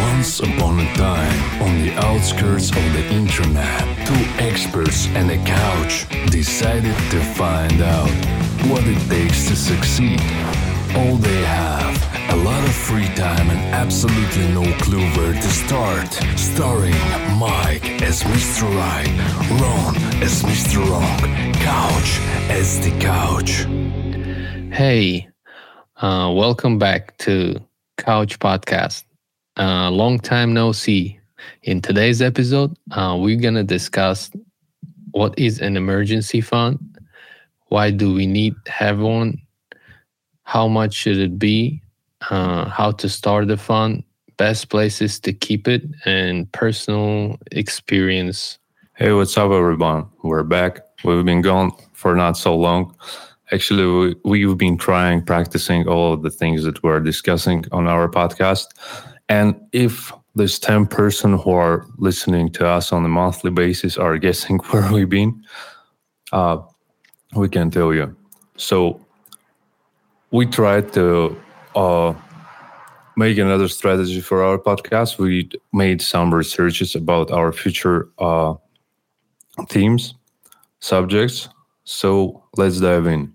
Once upon a time, on the outskirts of the internet, two experts and a couch decided to find out what it takes to succeed. All they have, a lot of free time and absolutely no clue where to start. Starring Mike as Mr. Right, Ron as Mr. Wrong, Couch as the Couch. Hey, uh, welcome back to Couch Podcast. Uh, long time no see. In today's episode, uh, we're gonna discuss what is an emergency fund, why do we need to have one, how much should it be, uh, how to start the fund, best places to keep it, and personal experience. Hey, what's up, everyone? We're back. We've been gone for not so long. Actually, we, we've been trying, practicing all of the things that we're discussing on our podcast. And if these 10 person who are listening to us on a monthly basis are guessing where we've been, uh, we can tell you. So we tried to uh, make another strategy for our podcast. We made some researches about our future uh, themes, subjects. So let's dive in.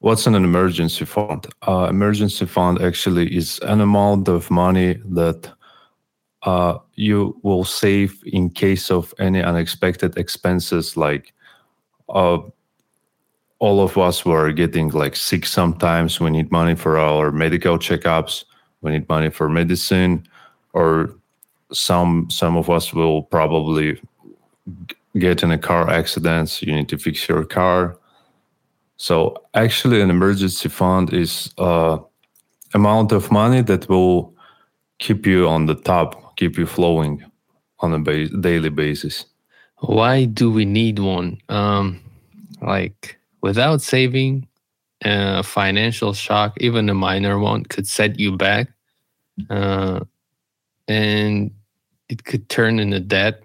What's an emergency fund? Uh, emergency fund actually is an amount of money that uh, you will save in case of any unexpected expenses, like uh, all of us were getting like sick sometimes. We need money for our medical checkups. We need money for medicine, or some some of us will probably get in a car accident. You need to fix your car so actually, an emergency fund is uh, amount of money that will keep you on the top, keep you flowing on a ba- daily basis. Why do we need one? Um, like without saving, a financial shock, even a minor one, could set you back, uh, and it could turn into debt.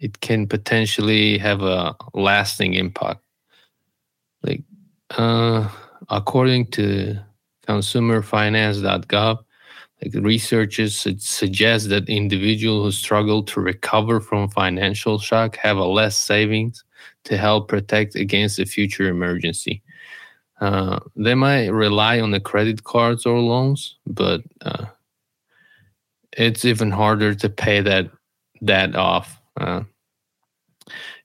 It can potentially have a lasting impact. Like uh, according to consumerfinance.gov, like researchers suggest that individuals who struggle to recover from financial shock have a less savings to help protect against a future emergency. Uh, they might rely on the credit cards or loans, but uh, it's even harder to pay that that off. Uh,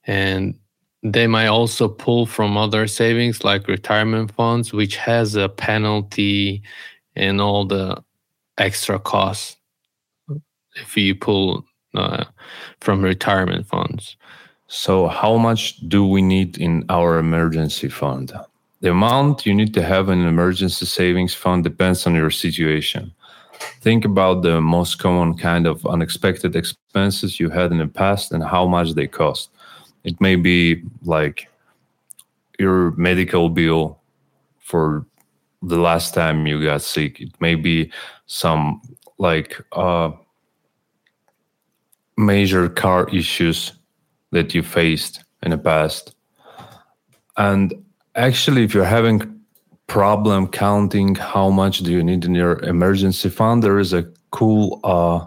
and they might also pull from other savings like retirement funds, which has a penalty and all the extra costs if you pull uh, from retirement funds. So, how much do we need in our emergency fund? The amount you need to have in an emergency savings fund depends on your situation. Think about the most common kind of unexpected expenses you had in the past and how much they cost. It may be like your medical bill for the last time you got sick. It may be some like uh, major car issues that you faced in the past. And actually, if you're having problem counting how much do you need in your emergency fund, there is a cool uh,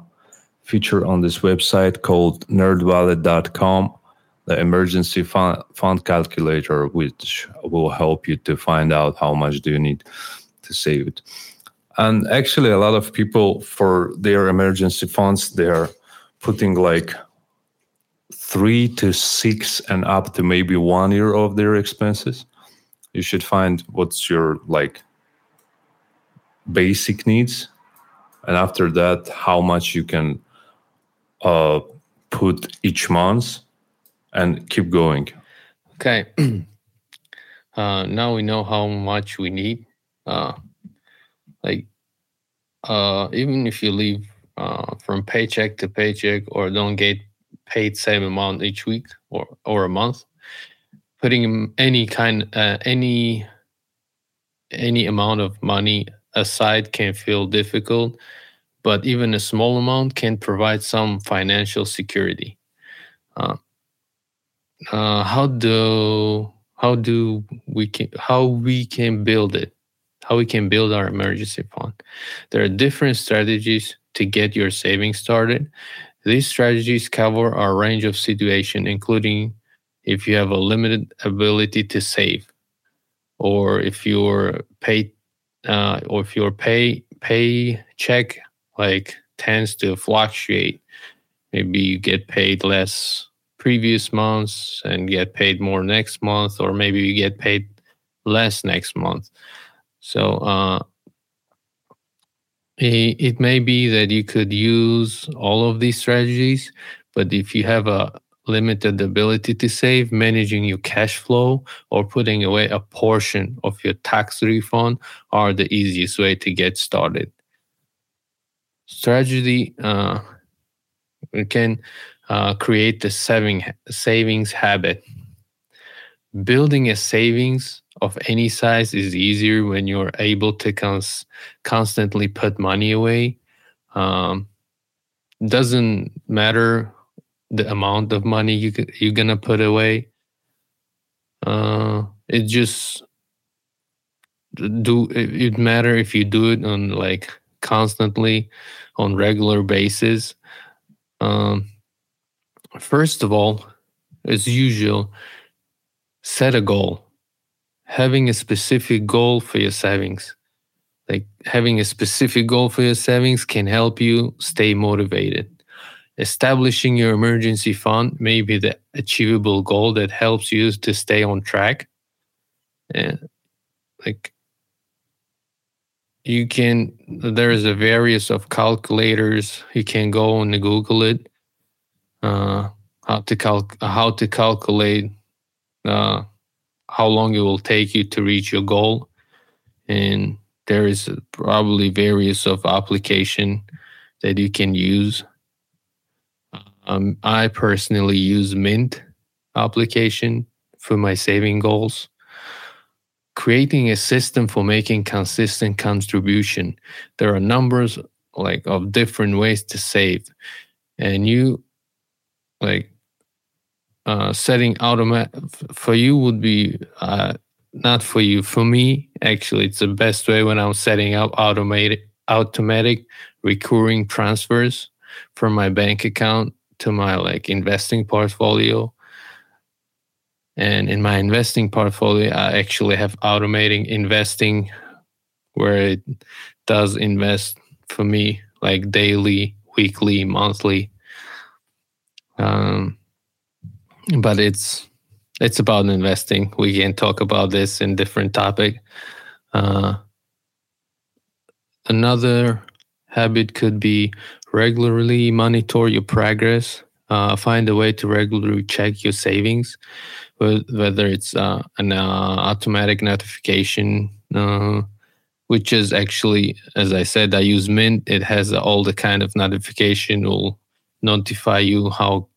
feature on this website called nerdwallet.com the emergency fund, fund calculator, which will help you to find out how much do you need to save it. And actually, a lot of people for their emergency funds, they're putting like three to six and up to maybe one year of their expenses. You should find what's your like basic needs, and after that, how much you can uh, put each month and keep going. Okay. uh, now we know how much we need. Uh, like, uh, even if you leave uh, from paycheck to paycheck or don't get paid same amount each week or or a month, putting any kind uh, any any amount of money aside can feel difficult, but even a small amount can provide some financial security. Uh, uh, how do how do we can how we can build it how we can build our emergency fund there are different strategies to get your savings started. These strategies cover a range of situations, including if you have a limited ability to save, or if your pay, uh, or if your pay pay check like tends to fluctuate. Maybe you get paid less previous months and get paid more next month, or maybe you get paid less next month. So uh, it, may be that you could use all of these strategies, but if you have a limited ability to save, managing your cash flow or putting away a portion of your tax refund are the easiest way to get started. Strategy uh, can uh, create the saving savings habit. Building a savings of any size is easier when you're able to cons- constantly put money away. Um, doesn't matter the amount of money you you're gonna put away. Uh, it just do it, it matter if you do it on like constantly on regular basis. Um, first of all, as usual, set a goal having a specific goal for your savings. Like having a specific goal for your savings can help you stay motivated. Establishing your emergency fund may be the achievable goal that helps you to stay on track. And like you can there's a various of calculators you can go and google it uh, how to cal- how to calculate uh, how long it will take you to reach your goal. And there is probably various of application that you can use. Um, i personally use mint application for my saving goals. Creating a system for making consistent contribution. There are numbers like of different ways to save. And you like uh, setting automatic for you would be uh, not for you. For me, actually, it's the best way when I'm setting up automated automatic recurring transfers from my bank account to my like investing portfolio. And in my investing portfolio, I actually have automating investing where it does invest for me like daily, weekly, monthly. Um, but it's it's about investing. We can talk about this in different topic. Uh, another habit could be regularly monitor your progress. Uh, find a way to regularly check your savings, whether it's uh, an uh, automatic notification, uh, which is actually, as I said, I use Mint. It has all the kind of notification will notify you how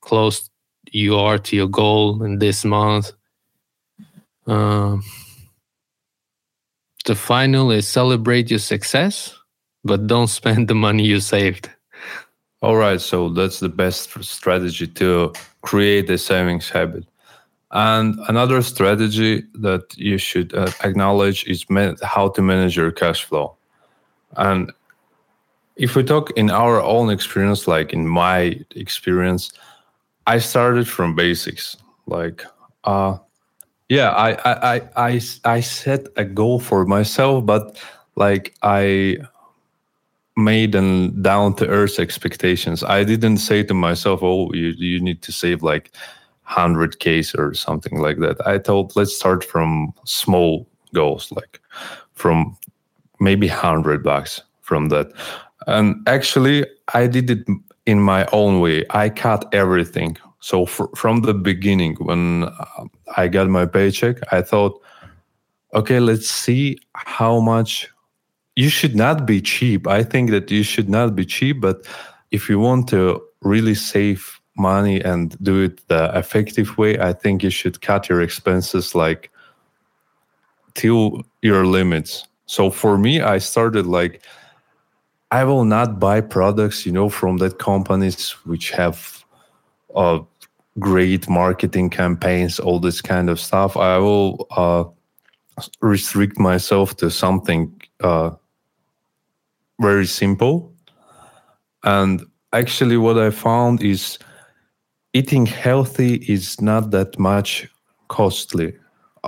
close you are to your goal in this month. Um, the final is celebrate your success, but don't spend the money you saved. All right, so that's the best strategy to create a savings habit. And another strategy that you should uh, acknowledge is how to manage your cash flow. And if we talk in our own experience, like in my experience, I started from basics. Like, uh, yeah, I, I, I, I, I set a goal for myself, but like I made an down to earth expectations. I didn't say to myself, "Oh, you you need to save like hundred k's or something like that." I thought, let's start from small goals, like from maybe hundred bucks from that. And actually, I did it in my own way. I cut everything. So fr- from the beginning, when uh, I got my paycheck, I thought, okay, let's see how much. You should not be cheap. I think that you should not be cheap, but if you want to really save money and do it the effective way, I think you should cut your expenses like till your limits. So for me, I started like I will not buy products, you know, from that companies which have uh, great marketing campaigns, all this kind of stuff. I will uh, restrict myself to something uh, very simple. And actually, what I found is eating healthy is not that much costly.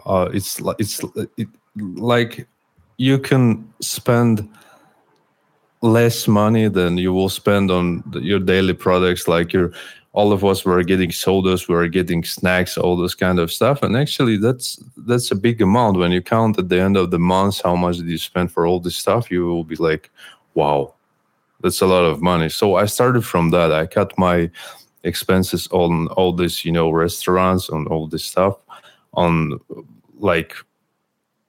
Uh, it's it's it, like you can spend less money than you will spend on your daily products like your all of us were getting sodas we were getting snacks all this kind of stuff. And actually that's that's a big amount. When you count at the end of the month how much did you spend for all this stuff you will be like wow that's a lot of money. So i started from that. I cut my expenses on all this you know restaurants on all this stuff on like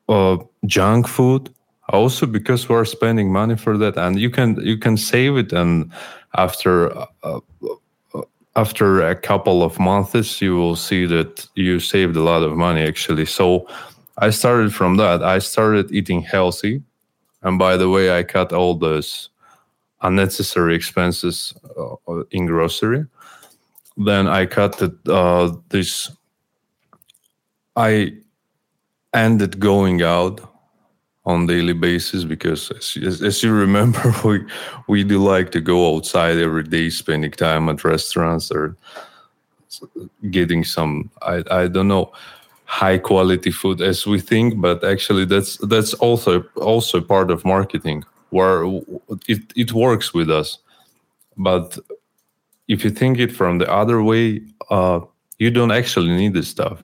uh, junk food also because we're spending money for that and you can you can save it and after uh, uh, after a couple of months you will see that you saved a lot of money actually. So i started from that. I started eating healthy and by the way i cut all those unnecessary expenses uh, in grocery. Then i cut the, uh, this i ended going out on daily basis because as, as, you remember we we do like to go outside every day spending time at restaurants or getting some i i don't know high quality food as we think but actually that's that's also also part of marketing where it, it works with us. But if you think it from the other way uh, you don't actually need this stuff.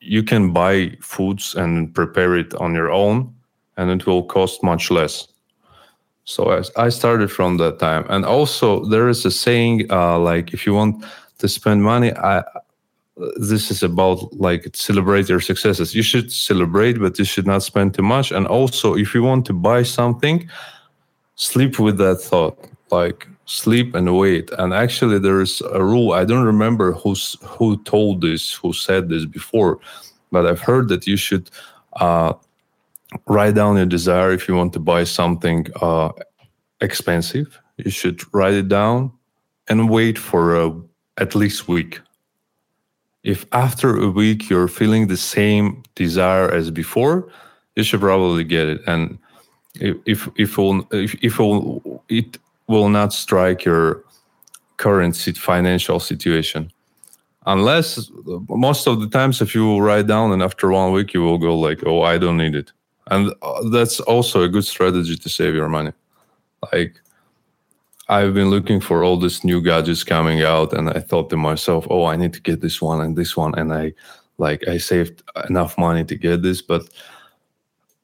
You can buy foods and prepare it on your own and it will cost much less. So I started from that time, and also there is a saying uh, like if you want to spend money, I, this is about like celebrate your successes. You should celebrate, but you should not spend too much. And also, if you want to buy something, sleep with that thought, like sleep and wait. And actually, there is a rule. I don't remember who's who told this, who said this before, but I've heard that you should uh, write down your desire if you want to buy something uh, expensive. You should write it down and wait for a, at least week. If after a week you're feeling the same desire as before you should probably get it. And if if if, will, if, if will, it will not strike your current financial situation. Unless most of the times if you write down and after one week you will go like oh i don't need it and uh, that's also a good strategy to save your money. Like i've been looking for all these new gadgets coming out and i thought to myself oh i need to get this one and this one and i like i saved enough money to get this. But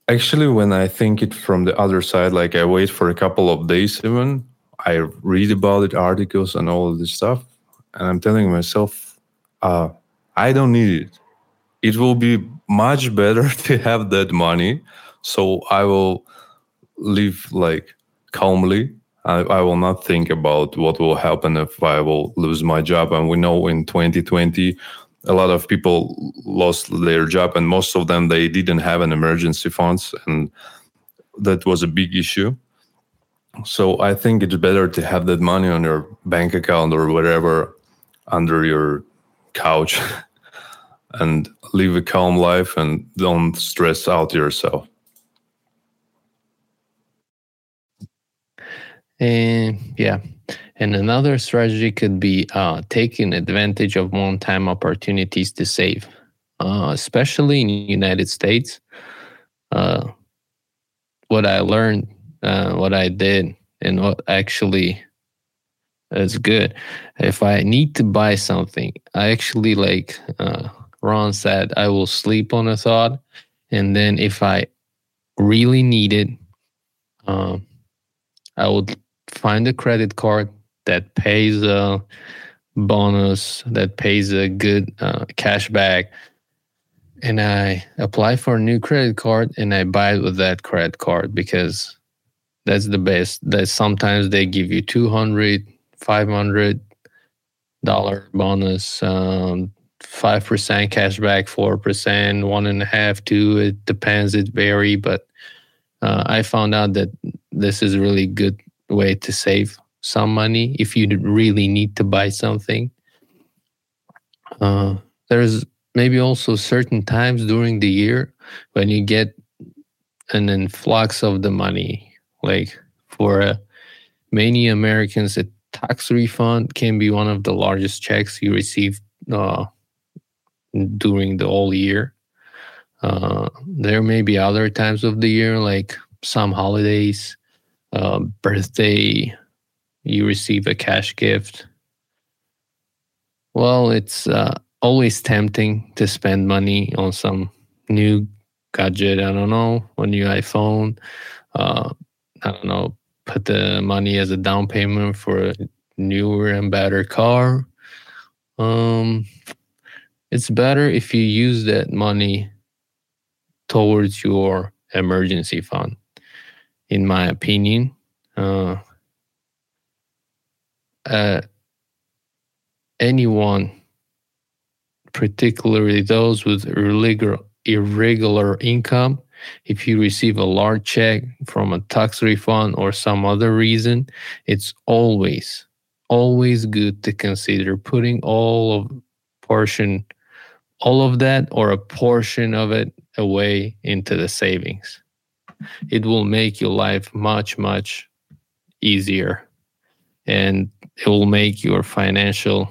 actually when i think it from the other side like i wait for a couple of days even i read about it articles and all of this stuff and i'm telling myself uh, i don't need it it will be much better to have that money. So i will live like calmly. I, I, will not think about what will happen if i will lose my job. And we know in 2020 a lot of people lost their job and most of them they didn't have an emergency funds and that was a big issue. So i think it's better to have that money on your bank account or whatever under your couch and live a calm life and don't stress out yourself. And yeah, and another strategy could be uh, taking advantage of one-time opportunities to save, uh, especially in the United States. Uh, what I learned, uh, what I did, and what actually is good. If I need to buy something, I actually like uh, Ron said, I will sleep on a thought. And then if I really need it, um, I would find a credit card that pays a bonus, that pays a good uh, cash back. And I apply for a new credit card and I buy it with that credit card because that's the best. That sometimes they give you 200, 500 dollar bonus. Um, five percent cashback, four percent, one and a half, two. It depends. It vary, but uh, I found out that this is a really good way to save some money if you really need to buy something. Uh, there's maybe also certain times during the year when you get an influx of the money, like for a many Americans, a tax refund can be one of the largest checks you receive uh, during the whole year. Uh, there may be other times of the year, like some holidays, uh, birthday, you receive a cash gift. Well, it's uh, always tempting to spend money on some new gadget. I don't know, a new iPhone. Uh, I don't know, put the money as a down payment for a newer and better car. Um, it's better if you use that money towards your emergency fund, in my opinion. Uh, uh, anyone, particularly those with irregular, irregular income, if you receive a large check from a tax refund or some other reason, it's always, always good to consider putting all of portion, all of that or a portion of it away into the savings. It will make your life much, much easier. And it will make your financial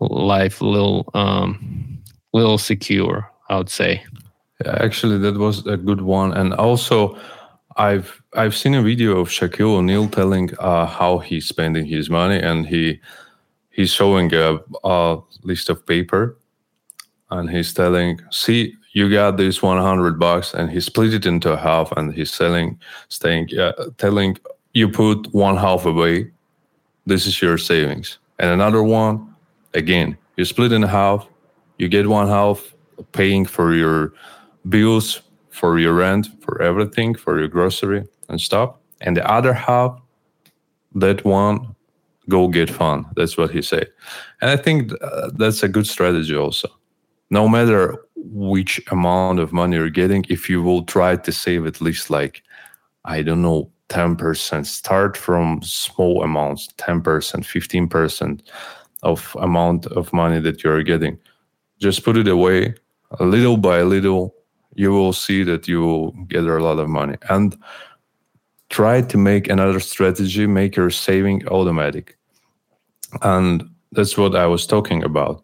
life a little um little secure i would say. Actually that was a good one. And also i've i've seen a video of shaquille o'neal telling uh, how he's spending his money and he he's showing a, a list of paper and he's telling see you got this 100 bucks and he split it into half and he's selling staying uh, telling you put one half away. This is your savings. And another one again you split in half you get one half paying for your bills for your rent for everything for your grocery and stuff and the other half that one go get fun. That's what he said. And i think uh, that's a good strategy also no matter which amount of money you're getting if you will try to save at least like i don't know 10% start from small amounts 10% 15% of amount of money that you're getting. Just put it away. Little by little you will see that you will get a lot of money. And try to make another strategy make your saving automatic. And that's what i was talking about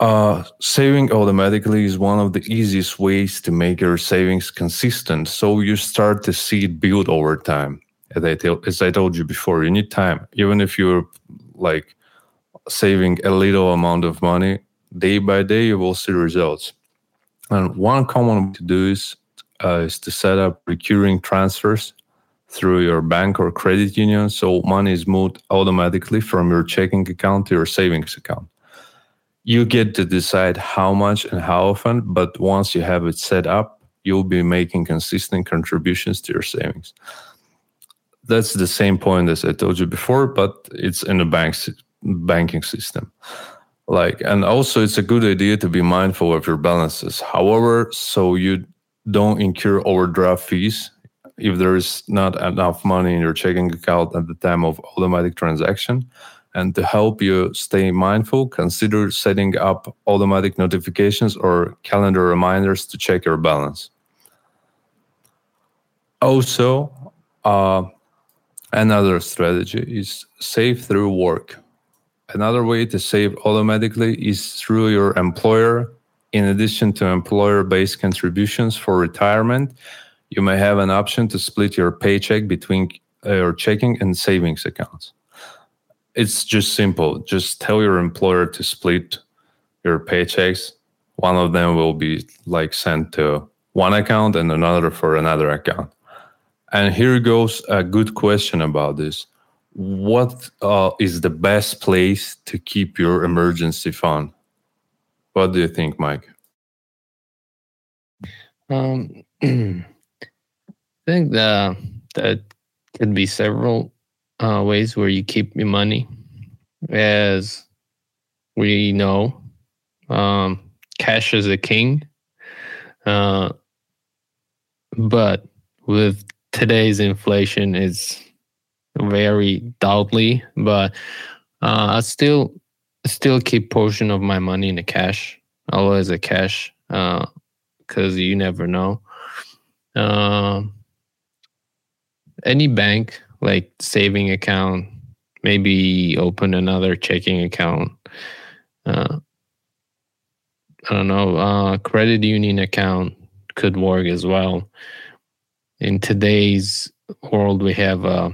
uh, saving automatically is one of the easiest ways to make your savings consistent. So you start to see it build over time. As I, tell, as I told you before, you need time. Even if you're like saving a little amount of money, day by day, you will see results. And one common to do is, uh, is to set up recurring transfers through your bank or credit union. So money is moved automatically from your checking account to your savings account you get to decide how much and how often, but once you have it set up, you'll be making consistent contributions to your savings. That's the same point as I told you before, but it's in a bank banking system. Like, and also it's a good idea to be mindful of your balances. However, so you don't incur overdraft fees if there is not enough money in your checking account at the time of automatic transaction and to help you stay mindful, consider setting up automatic notifications or calendar reminders to check your balance. Also, uh, another strategy is save through work. Another way to save automatically is through your employer. In addition to employer based contributions for retirement, you may have an option to split your paycheck between uh, your checking and savings accounts it's just simple. Just tell your employer to split your paychecks. One of them will be like sent to one account and another for another account. And here goes a good question about this. What uh, is the best place to keep your emergency fund? What do you think, Mike? Um, I think that that could be several uh, ways where you keep your money. As we know, um, cash is a king. Uh, but with today's inflation, it's very doubtly. But uh, I still still keep portion of my money in the cash, always a cash, because uh, you never know. Uh, any bank like saving account, maybe open another checking account. Uh, I don't know, uh, credit union account could work as well. In today's world, we have uh,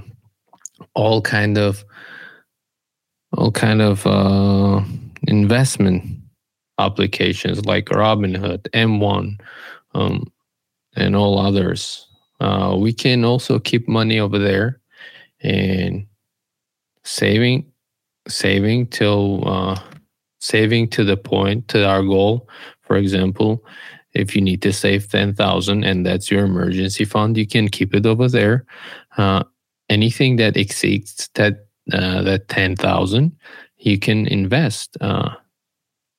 all kind of all kind of uh, investment applications like Robinhood, M1, um, and all others. Uh, we can also keep money over there and saving, saving till uh, saving to the point to our goal. For example, if you need to save ten thousand and that's your emergency fund, you can keep it over there. Uh, anything that exceeds that uh, that ten thousand, you can invest, uh,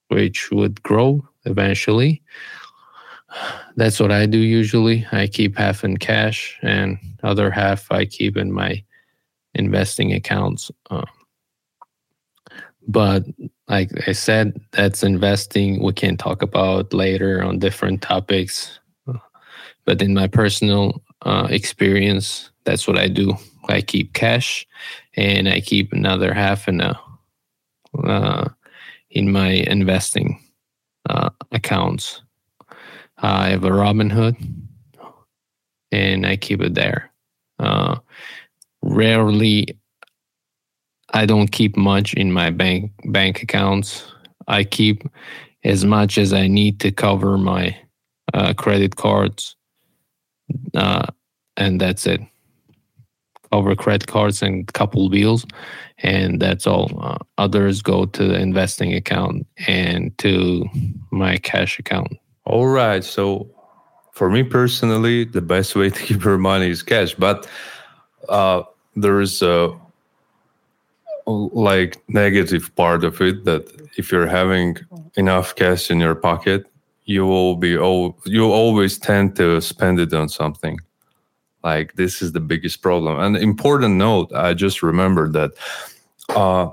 which would grow eventually. That's what I do usually. I keep half in cash and other half I keep in my investing accounts. Uh, but like I said, that's investing. We can talk about later on different topics. But in my personal uh, experience, that's what I do. I keep cash, and I keep another half in a uh, in my investing uh, accounts. I have a Robinhood, and I keep it there. Rarely I don't keep much in my bank bank accounts. I keep as much as I need to cover my uh, credit cards, uh, and that's it. Cover credit cards and couple bills, and that's all. Uh, others go to the investing account and to my cash account. All right. So, for me personally, the best way to keep your money is cash, but uh, there is a like negative part of it that if you're having enough cash in your pocket you will be oh you always tend to spend it on something. Like this is the biggest problem. And important note i just remembered that uh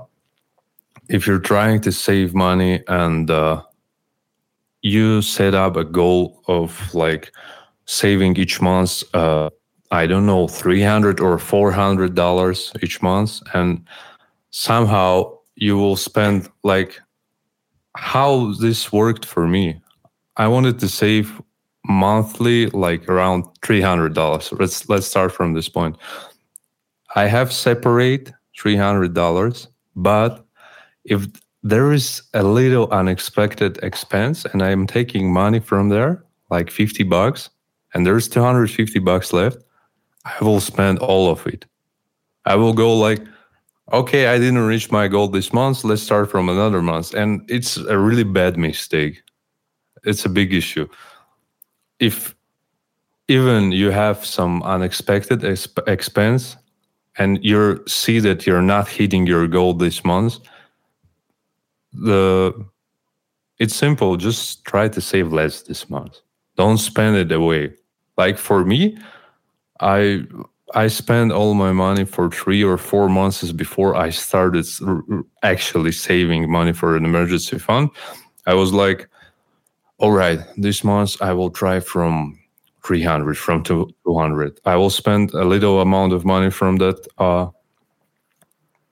if you're trying to save money and uh you set up a goal of like saving each month uh i don't know 300 or 400 dollars each month and somehow you will spend like how this worked for me. I wanted to save monthly like around $300. Let's let's start from this point. I have separate $300, but if there is a little unexpected expense and I'm taking money from there, like 50 bucks, and there's 250 bucks left, I will spend all of it. I will go like okay, I didn't reach my goal this month. Let's start from another month. And it's a really bad mistake. It's a big issue. If even you have some unexpected exp- expense and you see that you're not hitting your goal this month, the it's simple. Just try to save less this month. Don't spend it away. Like for me, I I spent all my money for three or four months before I started actually saving money for an emergency fund. I was like, all right, this month I will try from 300, from 200. I will spend a little amount of money from that, uh,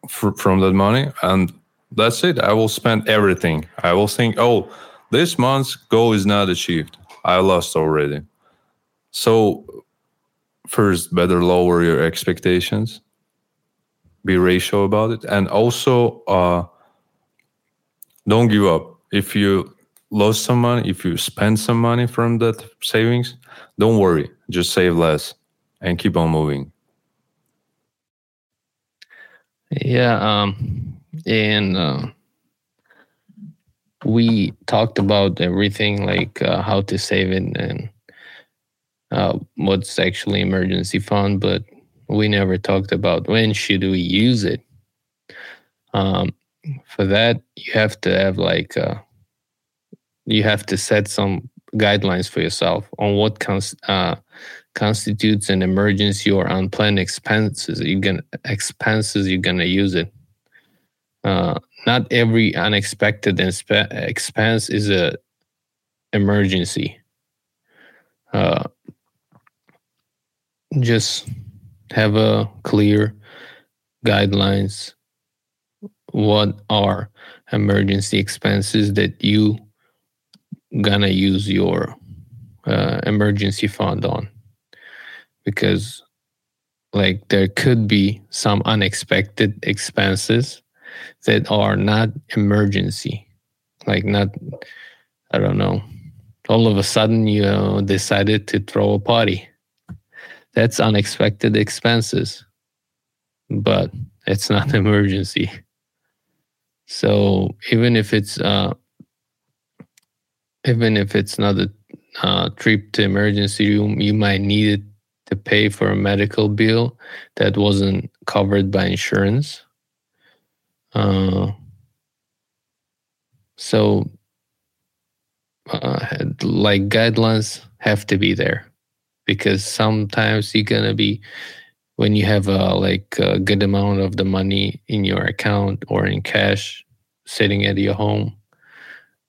fr- from that money, and that's it. I will spend everything. I will think, oh, this month's goal is not achieved. I lost already. So first better lower your expectations be ratio about it. And also uh, don't give up. If you lost some money if you spend some money from that savings don't worry. Just save less and keep on moving. Yeah um and uh, we talked about everything like uh, how to save it and uh, what's actually emergency fund, but we never talked about when should we use it. Um, for that, you have to have like uh, you have to set some guidelines for yourself on what cons- uh, constitutes an emergency or unplanned expenses. You can expenses you're gonna use it. Uh, not every unexpected inspe- expense is a emergency. Uh, just have a clear guidelines what are emergency expenses that you gonna use your uh, emergency fund on. Because like there could be some unexpected expenses that are not emergency. Like not i don't know. All of a sudden you know, decided to throw a party that's unexpected expenses but it's not emergency. So even if it's uh even if it's not a uh, trip to emergency room you might need it to pay for a medical bill that wasn't covered by insurance. Uh, so uh, like guidelines have to be there because sometimes you're gonna be when you have a like a good amount of the money in your account or in cash sitting at your home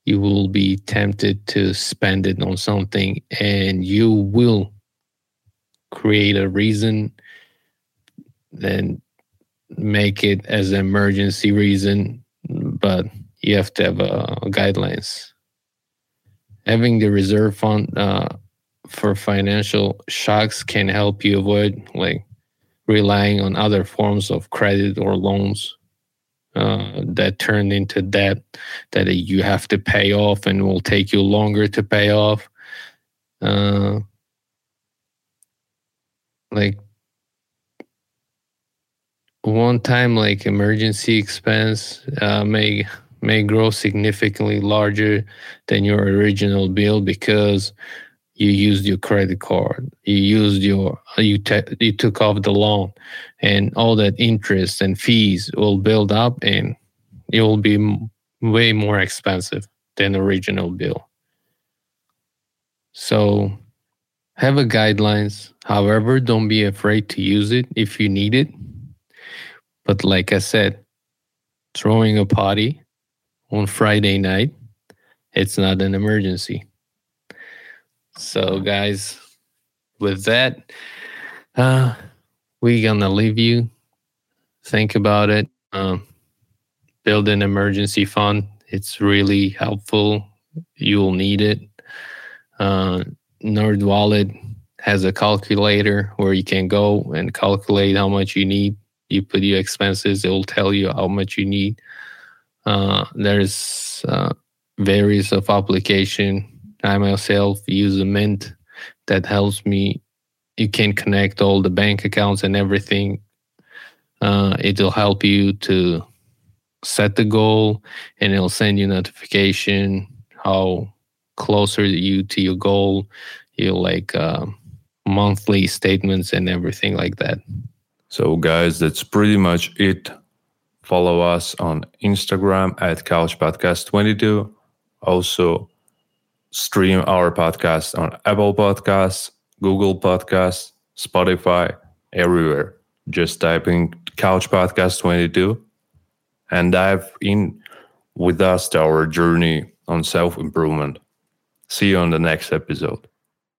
you will be tempted to spend it on something and you will create a reason then make it as an emergency reason but you have to have uh, guidelines. Having the reserve fund uh, for financial shocks can help you avoid like relying on other forms of credit or loans uh, that turn into debt that you have to pay off and will take you longer to pay off. Uh, like one time, like emergency expense uh, may may grow significantly larger than your original bill because you used your credit card you used your you te- you took off the loan and all that interest and fees will build up and it will be m- way more expensive than the original bill. So have a guidelines however don't be afraid to use it if you need it. But like i said throwing a party on friday night it's not an emergency so, guys, with that, uh, we're gonna leave you. Think about it. Um, build an emergency fund. It's really helpful. You'll need it. Uh, Nerd Wallet has a calculator where you can go and calculate how much you need. You put your expenses; it will tell you how much you need. Uh, there's uh, various of application I myself use a Mint that helps me. You can connect all the bank accounts and everything. Uh, it'll help you to set the goal, and it'll send you notification how closer you to your goal. You like uh, monthly statements and everything like that. So, guys, that's pretty much it. Follow us on Instagram at Couch Podcast 22. Also, stream our podcast on Apple Podcasts, Google Podcasts, Spotify, everywhere. Just type in Couch Podcast 22 and dive in with us to our journey on self improvement. See you on the next episode.